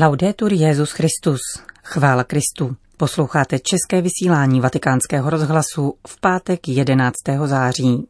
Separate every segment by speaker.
Speaker 1: Laudetur Jezus Christus. Chvála Kristu. Posloucháte české vysílání Vatikánského rozhlasu v pátek 11. září.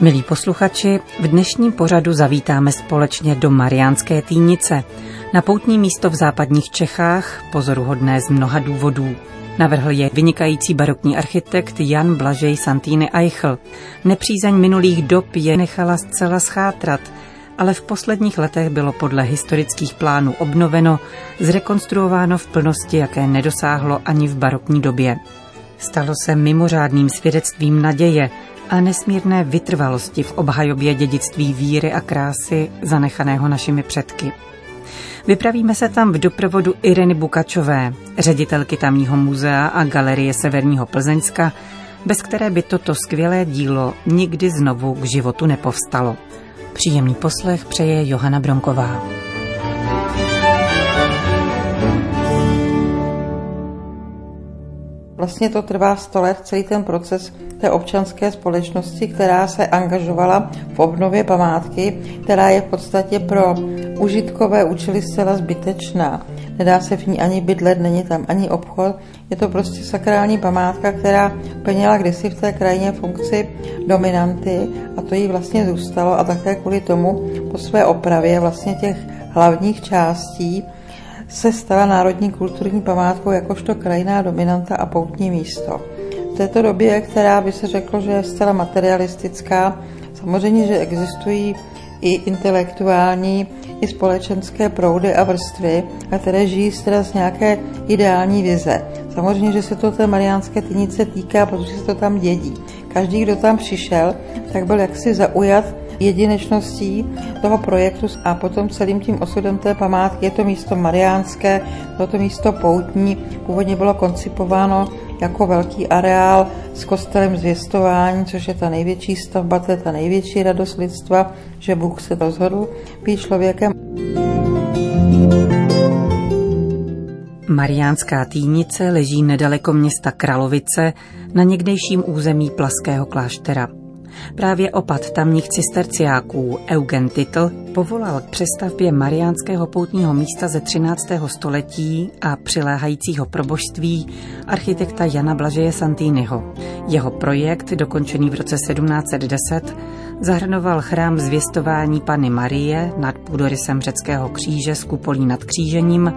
Speaker 1: Milí posluchači, v dnešním pořadu zavítáme společně do Mariánské týnice, na poutní místo v západních Čechách, pozoruhodné z mnoha důvodů. Navrhl je vynikající barokní architekt Jan Blažej Santýny Eichl. Nepřízeň minulých dob je nechala zcela schátrat, ale v posledních letech bylo podle historických plánů obnoveno, zrekonstruováno v plnosti, jaké nedosáhlo ani v barokní době. Stalo se mimořádným svědectvím naděje a nesmírné vytrvalosti v obhajobě dědictví víry a krásy zanechaného našimi předky. Vypravíme se tam v doprovodu Ireny Bukačové, ředitelky tamního muzea a galerie Severního Plzeňska, bez které by toto skvělé dílo nikdy znovu k životu nepovstalo. Příjemný poslech přeje Johana Bronková.
Speaker 2: Vlastně to trvá 100 let, celý ten proces té občanské společnosti, která se angažovala v obnově památky, která je v podstatě pro užitkové účely zcela zbytečná. Nedá se v ní ani bydlet, není tam ani obchod. Je to prostě sakrální památka, která plnila kdysi v té krajině funkci dominanty a to jí vlastně zůstalo a také kvůli tomu po své opravě vlastně těch hlavních částí se stala národní kulturní památkou jakožto krajiná dominanta a poutní místo. V této době, která by se řeklo, že je zcela materialistická, samozřejmě, že existují i intelektuální, i společenské proudy a vrstvy, a které žijí teda z nějaké ideální vize. Samozřejmě, že se to té mariánské tynice týká, protože se to tam dědí. Každý, kdo tam přišel, tak byl jaksi zaujat jedinečností toho projektu a potom celým tím osudem té památky je to místo mariánské, bylo to místo poutní, původně bylo koncipováno jako velký areál s kostelem zvěstování, což je ta největší stavba, to je ta největší radost lidstva, že Bůh se rozhodl být člověkem.
Speaker 1: Mariánská týnice leží nedaleko města Kralovice na někdejším území Plaského kláštera. Právě opat tamních cisterciáků Eugen Titl povolal k přestavbě mariánského poutního místa ze 13. století a přiléhajícího probožství architekta Jana Blažeje Santýnyho. Jeho projekt, dokončený v roce 1710, zahrnoval chrám zvěstování Pany Marie nad půdorysem řeckého kříže s kupolí nad křížením,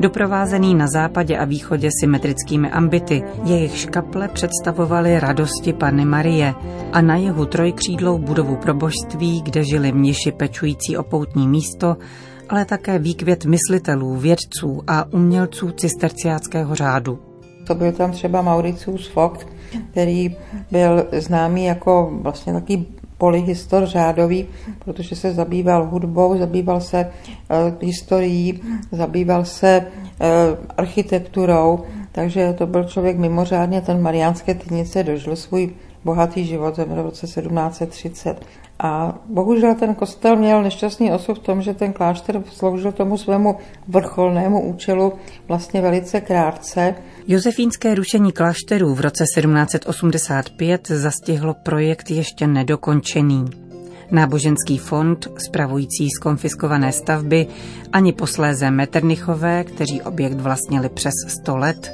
Speaker 1: doprovázený na západě a východě symetrickými ambity. Jejich škaple představovaly radosti Panny Marie a na jihu trojkřídlou budovu probožství, kde žili mniši pečující o poutní místo, ale také výkvět myslitelů, vědců a umělců cisterciáckého řádu.
Speaker 2: To byl tam třeba Mauricius Vogt, který byl známý jako vlastně takový polyhistor řádový, protože se zabýval hudbou, zabýval se uh, historií, zabýval se uh, architekturou, takže to byl člověk mimořádně, ten Mariánské tynice dožil svůj bohatý život v roce 1730. A bohužel ten kostel měl nešťastný osud v tom, že ten klášter sloužil tomu svému vrcholnému účelu vlastně velice krátce.
Speaker 1: Josefínské rušení klášterů v roce 1785 zastihlo projekt ještě nedokončený. Náboženský fond, spravující skonfiskované stavby, ani posléze Metternichové, kteří objekt vlastnili přes 100 let,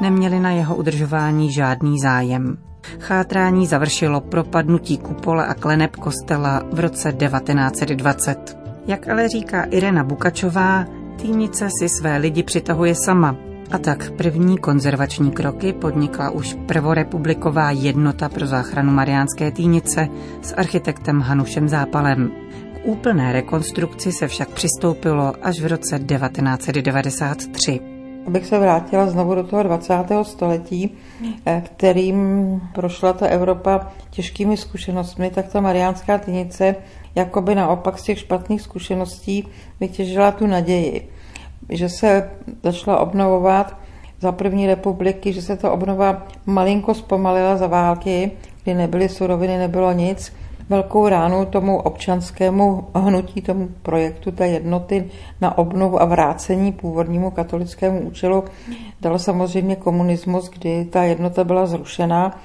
Speaker 1: neměli na jeho udržování žádný zájem. Chátrání završilo propadnutí kupole a kleneb kostela v roce 1920. Jak ale říká Irena Bukačová, týnice si své lidi přitahuje sama. A tak první konzervační kroky podnikla už prvorepubliková jednota pro záchranu Mariánské týnice s architektem Hanušem Zápalem. K úplné rekonstrukci se však přistoupilo až v roce 1993
Speaker 2: abych se vrátila znovu do toho 20. století, eh, kterým prošla ta Evropa těžkými zkušenostmi, tak ta Mariánská tynice jakoby naopak z těch špatných zkušeností vytěžila tu naději, že se začala obnovovat za první republiky, že se ta obnova malinko zpomalila za války, kdy nebyly suroviny, nebylo nic velkou ránu tomu občanskému hnutí, tomu projektu té jednoty na obnovu a vrácení původnímu katolickému účelu dal samozřejmě komunismus, kdy ta jednota byla zrušena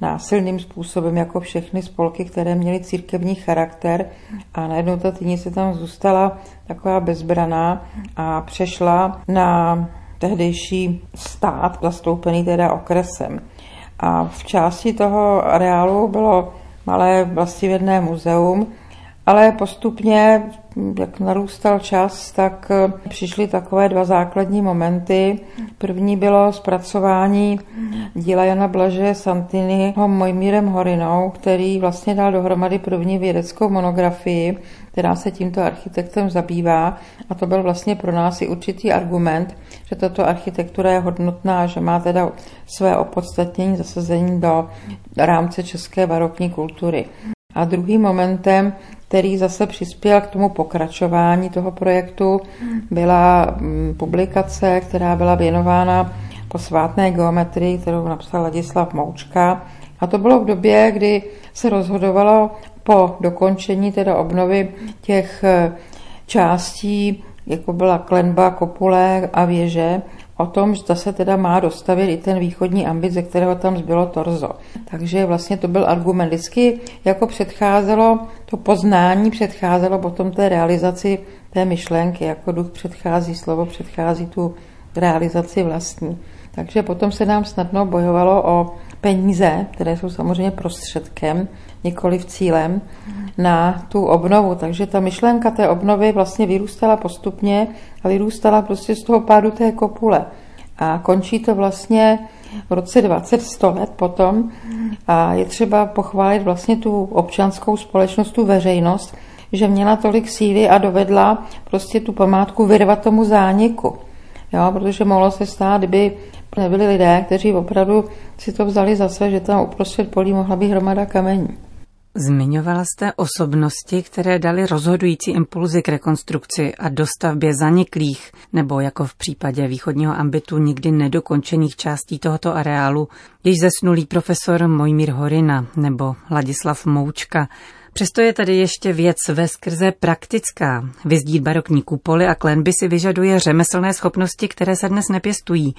Speaker 2: násilným způsobem, jako všechny spolky, které měly církevní charakter a najednou ta týnice tam zůstala taková bezbraná a přešla na tehdejší stát, zastoupený teda okresem. A v části toho areálu bylo malé vlastivědné muzeum, ale postupně, jak narůstal čas, tak přišly takové dva základní momenty. První bylo zpracování díla Jana Blaže Santiniho Mojmírem Horinou, který vlastně dal dohromady první vědeckou monografii, která se tímto architektem zabývá. A to byl vlastně pro nás i určitý argument, že tato architektura je hodnotná, že má teda své opodstatnění zasazení do rámce české barokní kultury. A druhým momentem, který zase přispěl k tomu pokračování toho projektu, byla mm, publikace, která byla věnována posvátné geometrii, kterou napsal Ladislav Moučka. A to bylo v době, kdy se rozhodovalo po dokončení teda obnovy těch eh, částí, jako byla klenba, kopule a věže, o tom, že se teda má dostavit i ten východní ambit, ze kterého tam zbylo torzo. Takže vlastně to byl argument. Vždycky jako předcházelo, to poznání předcházelo potom té realizaci té myšlenky, jako duch předchází, slovo předchází tu realizaci vlastní. Takže potom se nám snadno bojovalo o peníze, které jsou samozřejmě prostředkem, nikoli v cílem, na tu obnovu. Takže ta myšlenka té obnovy vlastně vyrůstala postupně a vyrůstala prostě z toho pádu té kopule. A končí to vlastně v roce 20, 100 let potom. A je třeba pochválit vlastně tu občanskou společnost, tu veřejnost, že měla tolik síly a dovedla prostě tu památku vyrvat tomu zániku. Jo, protože mohlo se stát, kdyby nebyli lidé, kteří opravdu si to vzali zase, že tam uprostřed polí mohla být hromada kamení.
Speaker 1: Zmiňovala jste osobnosti, které dali rozhodující impulzy k rekonstrukci a dostavbě zaniklých, nebo jako v případě východního ambitu nikdy nedokončených částí tohoto areálu, již zesnulý profesor Mojmír Horina nebo Ladislav Moučka. Přesto je tady ještě věc ve skrze praktická. Vyzdít barokní kupoly a klenby si vyžaduje řemeslné schopnosti, které se dnes nepěstují.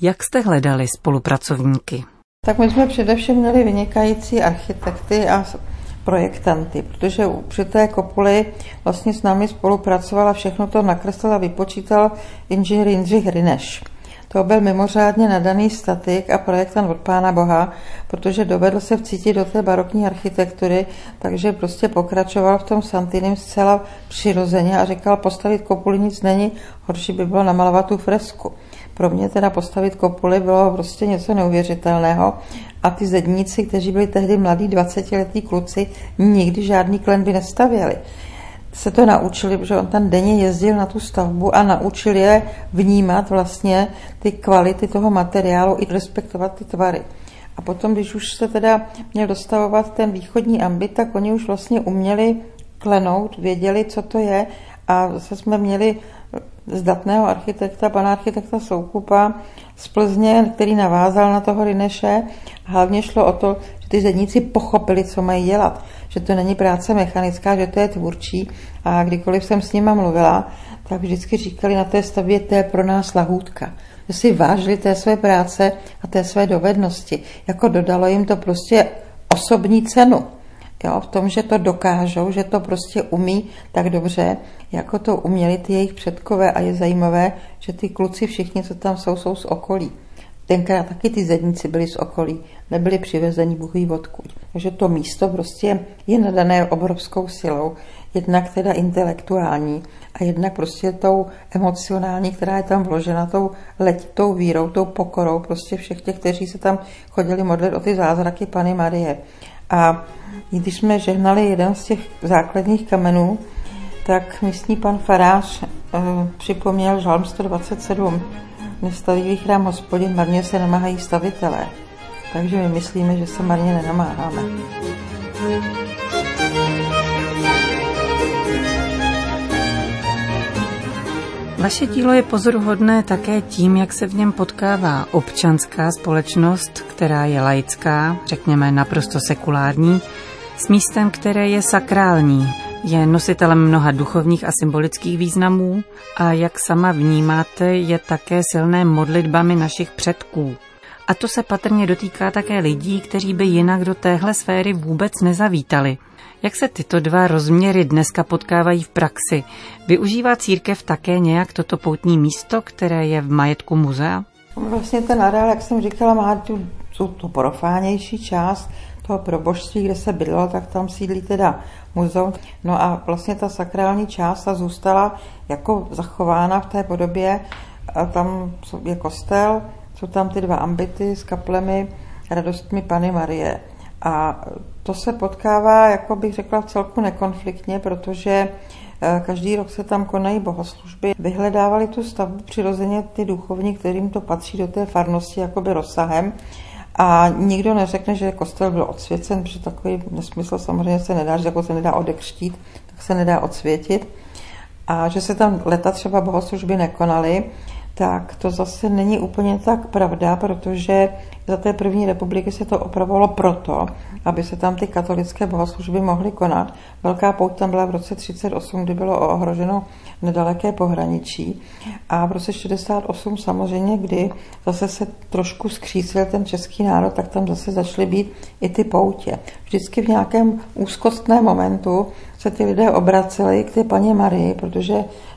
Speaker 1: Jak jste hledali spolupracovníky?
Speaker 2: Tak my jsme především měli vynikající architekty a projektanty, protože při té kopuli vlastně s námi spolupracovala, všechno to nakreslil a vypočítal inženýr Jindřich Rineš. To byl mimořádně nadaný statik a projektant od Pána Boha, protože dovedl se vcítit do té barokní architektury, takže prostě pokračoval v tom Santinem zcela přirozeně a říkal, postavit kopuli nic není, horší by bylo namalovat tu fresku. Pro mě teda postavit kopuli bylo prostě něco neuvěřitelného a ty zedníci, kteří byli tehdy mladí 20-letí kluci, nikdy žádný klenby nestavěli. Se to naučili, protože on tam denně jezdil na tu stavbu a naučil je vnímat vlastně ty kvality toho materiálu i respektovat ty tvary. A potom, když už se teda měl dostavovat ten východní ambit, tak oni už vlastně uměli klenout, věděli, co to je a zase jsme měli zdatného architekta, pana architekta Soukupa z Plzně, který navázal na toho Rineše. Hlavně šlo o to, že ty zedníci pochopili, co mají dělat, že to není práce mechanická, že to je tvůrčí. A kdykoliv jsem s nima mluvila, tak vždycky říkali na té stavbě, to je pro nás lahůdka. Že si vážili té své práce a té své dovednosti. Jako dodalo jim to prostě osobní cenu. Jo, v tom, že to dokážou, že to prostě umí tak dobře, jako to uměli ty jejich předkové a je zajímavé, že ty kluci všichni, co tam jsou, jsou z okolí. Tenkrát taky ty zedníci byli z okolí, nebyli přivezeni buchý odkud. Takže to místo prostě je nadané obrovskou silou, jednak teda intelektuální a jednak prostě tou emocionální, která je tam vložena tou letitou vírou, tou pokorou prostě všech těch, kteří se tam chodili modlit o ty zázraky Pany Marie. A když jsme žehnali jeden z těch základních kamenů, tak místní pan Farář e, připomněl žalm 127. Nestavivý chrám hospodin, marně se namáhají stavitelé. Takže my myslíme, že se marně nenamáháme.
Speaker 1: Vaše dílo je pozoruhodné také tím, jak se v něm potkává občanská společnost, která je laická, řekněme naprosto sekulární, s místem, které je sakrální, je nositelem mnoha duchovních a symbolických významů a jak sama vnímáte, je také silné modlitbami našich předků. A to se patrně dotýká také lidí, kteří by jinak do téhle sféry vůbec nezavítali. Jak se tyto dva rozměry dneska potkávají v praxi? Využívá církev také nějak toto poutní místo, které je v majetku muzea?
Speaker 2: Vlastně ten areál, jak jsem říkala, má tu, tu, tu profánější část toho probožství, kde se bydlo, tak tam sídlí teda muzeum. No a vlastně ta sakrální část ta zůstala jako zachována v té podobě. A tam je kostel, jsou tam ty dva ambity s kaplemi radostmi Pany Marie. A to se potkává, jako bych řekla, v celku nekonfliktně, protože eh, každý rok se tam konají bohoslužby. Vyhledávali tu stavbu přirozeně ty duchovní, kterým to patří do té farnosti jakoby rozsahem. A nikdo neřekne, že kostel byl odsvěcen, protože takový nesmysl samozřejmě se nedá, že jako se nedá odekřtít, tak se nedá odsvětit. A že se tam leta třeba bohoslužby nekonaly, tak to zase není úplně tak pravda, protože za té první republiky se to opravovalo proto, aby se tam ty katolické bohoslužby mohly konat. Velká pouť tam byla v roce 38, kdy bylo ohroženo nedaleké pohraničí. A v roce 68 samozřejmě, kdy zase se trošku skřísil ten český národ, tak tam zase začaly být i ty poutě. Vždycky v nějakém úzkostném momentu se ty lidé obraceli k té paně Marii, protože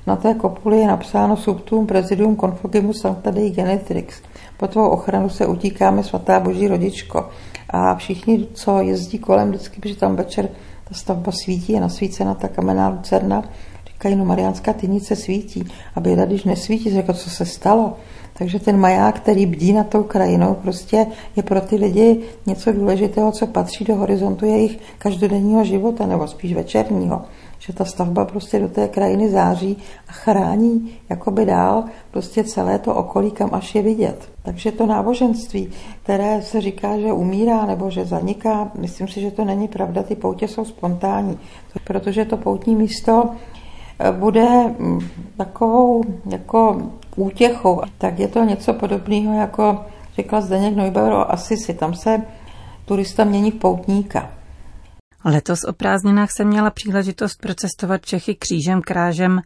Speaker 2: na té kopuli je napsáno Subtum Presidium Confogimus Sancta Dei Genetrix. Po tvou ochranu se utíkáme, svatá boží rodičko. A všichni, co jezdí kolem vždycky, protože tam večer ta stavba svítí, je nasvícena ta kamenná lucerna, říkají, no Mariánská tynice svítí. A běda, když nesvítí, řekl, co se stalo. Takže ten maják, který bdí nad tou krajinou, prostě je pro ty lidi něco důležitého, co patří do horizontu jejich každodenního života, nebo spíš večerního. Že ta stavba prostě do té krajiny září a chrání jakoby dál prostě celé to okolí, kam až je vidět. Takže to náboženství, které se říká, že umírá nebo že zaniká, myslím si, že to není pravda, ty poutě jsou spontánní, protože to poutní místo eh, bude mm, takovou jako útěchou, tak je to něco podobného, jako řekla Zdeněk Neubauer o Asisi. Tam se turista mění v poutníka.
Speaker 1: Letos o prázdninách jsem měla příležitost procestovat Čechy křížem krážem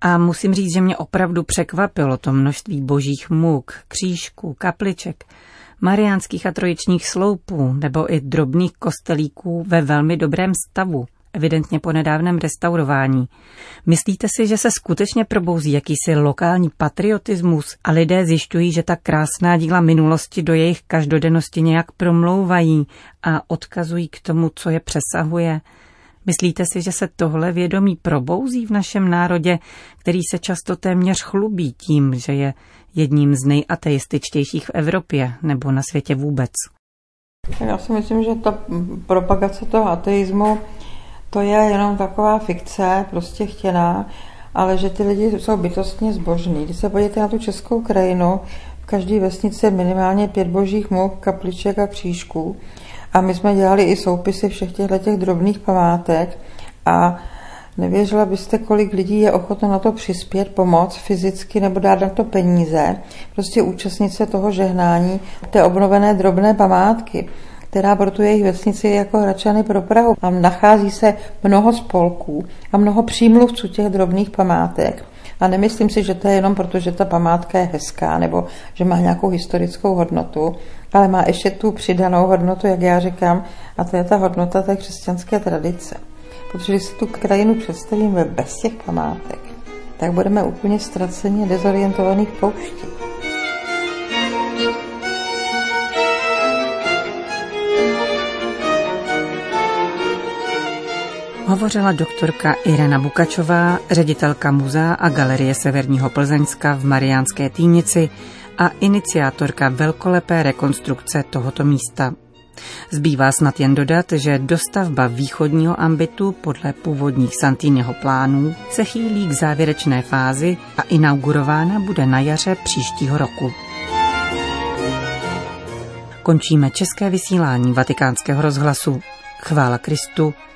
Speaker 1: a musím říct, že mě opravdu překvapilo to množství božích muk, křížků, kapliček, mariánských a trojičních sloupů nebo i drobných kostelíků ve velmi dobrém stavu evidentně po nedávném restaurování. Myslíte si, že se skutečně probouzí jakýsi lokální patriotismus a lidé zjišťují, že ta krásná díla minulosti do jejich každodennosti nějak promlouvají a odkazují k tomu, co je přesahuje? Myslíte si, že se tohle vědomí probouzí v našem národě, který se často téměř chlubí tím, že je jedním z nejateističtějších v Evropě nebo na světě vůbec?
Speaker 2: Já si myslím, že ta propagace toho ateismu to je jenom taková fikce, prostě chtěná, ale že ty lidi jsou bytostně zbožní. Když se podíváte na tu českou krajinu, v každé vesnici je minimálně pět božích muk, kapliček a křížků. A my jsme dělali i soupisy všech těchto těch drobných památek a Nevěřila byste, kolik lidí je ochotno na to přispět, pomoct fyzicky nebo dát na to peníze, prostě účastnit se toho žehnání té obnovené drobné památky která pro tu jejich vesnici je jako Hračany pro Prahu. Tam nachází se mnoho spolků a mnoho přímluvců těch drobných památek. A nemyslím si, že to je jenom proto, že ta památka je hezká nebo že má nějakou historickou hodnotu, ale má ještě tu přidanou hodnotu, jak já říkám, a to je ta hodnota té křesťanské tradice. Protože když si tu krajinu představíme bez těch památek, tak budeme úplně ztraceni a dezorientovaní
Speaker 1: Hovořila doktorka Irena Bukačová, ředitelka muzea a galerie Severního Plzeňska v Mariánské týnici a iniciátorka velkolepé rekonstrukce tohoto místa. Zbývá snad jen dodat, že dostavba východního ambitu podle původních Santýnyho plánů se chýlí k závěrečné fázi a inaugurována bude na jaře příštího roku. Končíme české vysílání vatikánského rozhlasu. Chvála Kristu,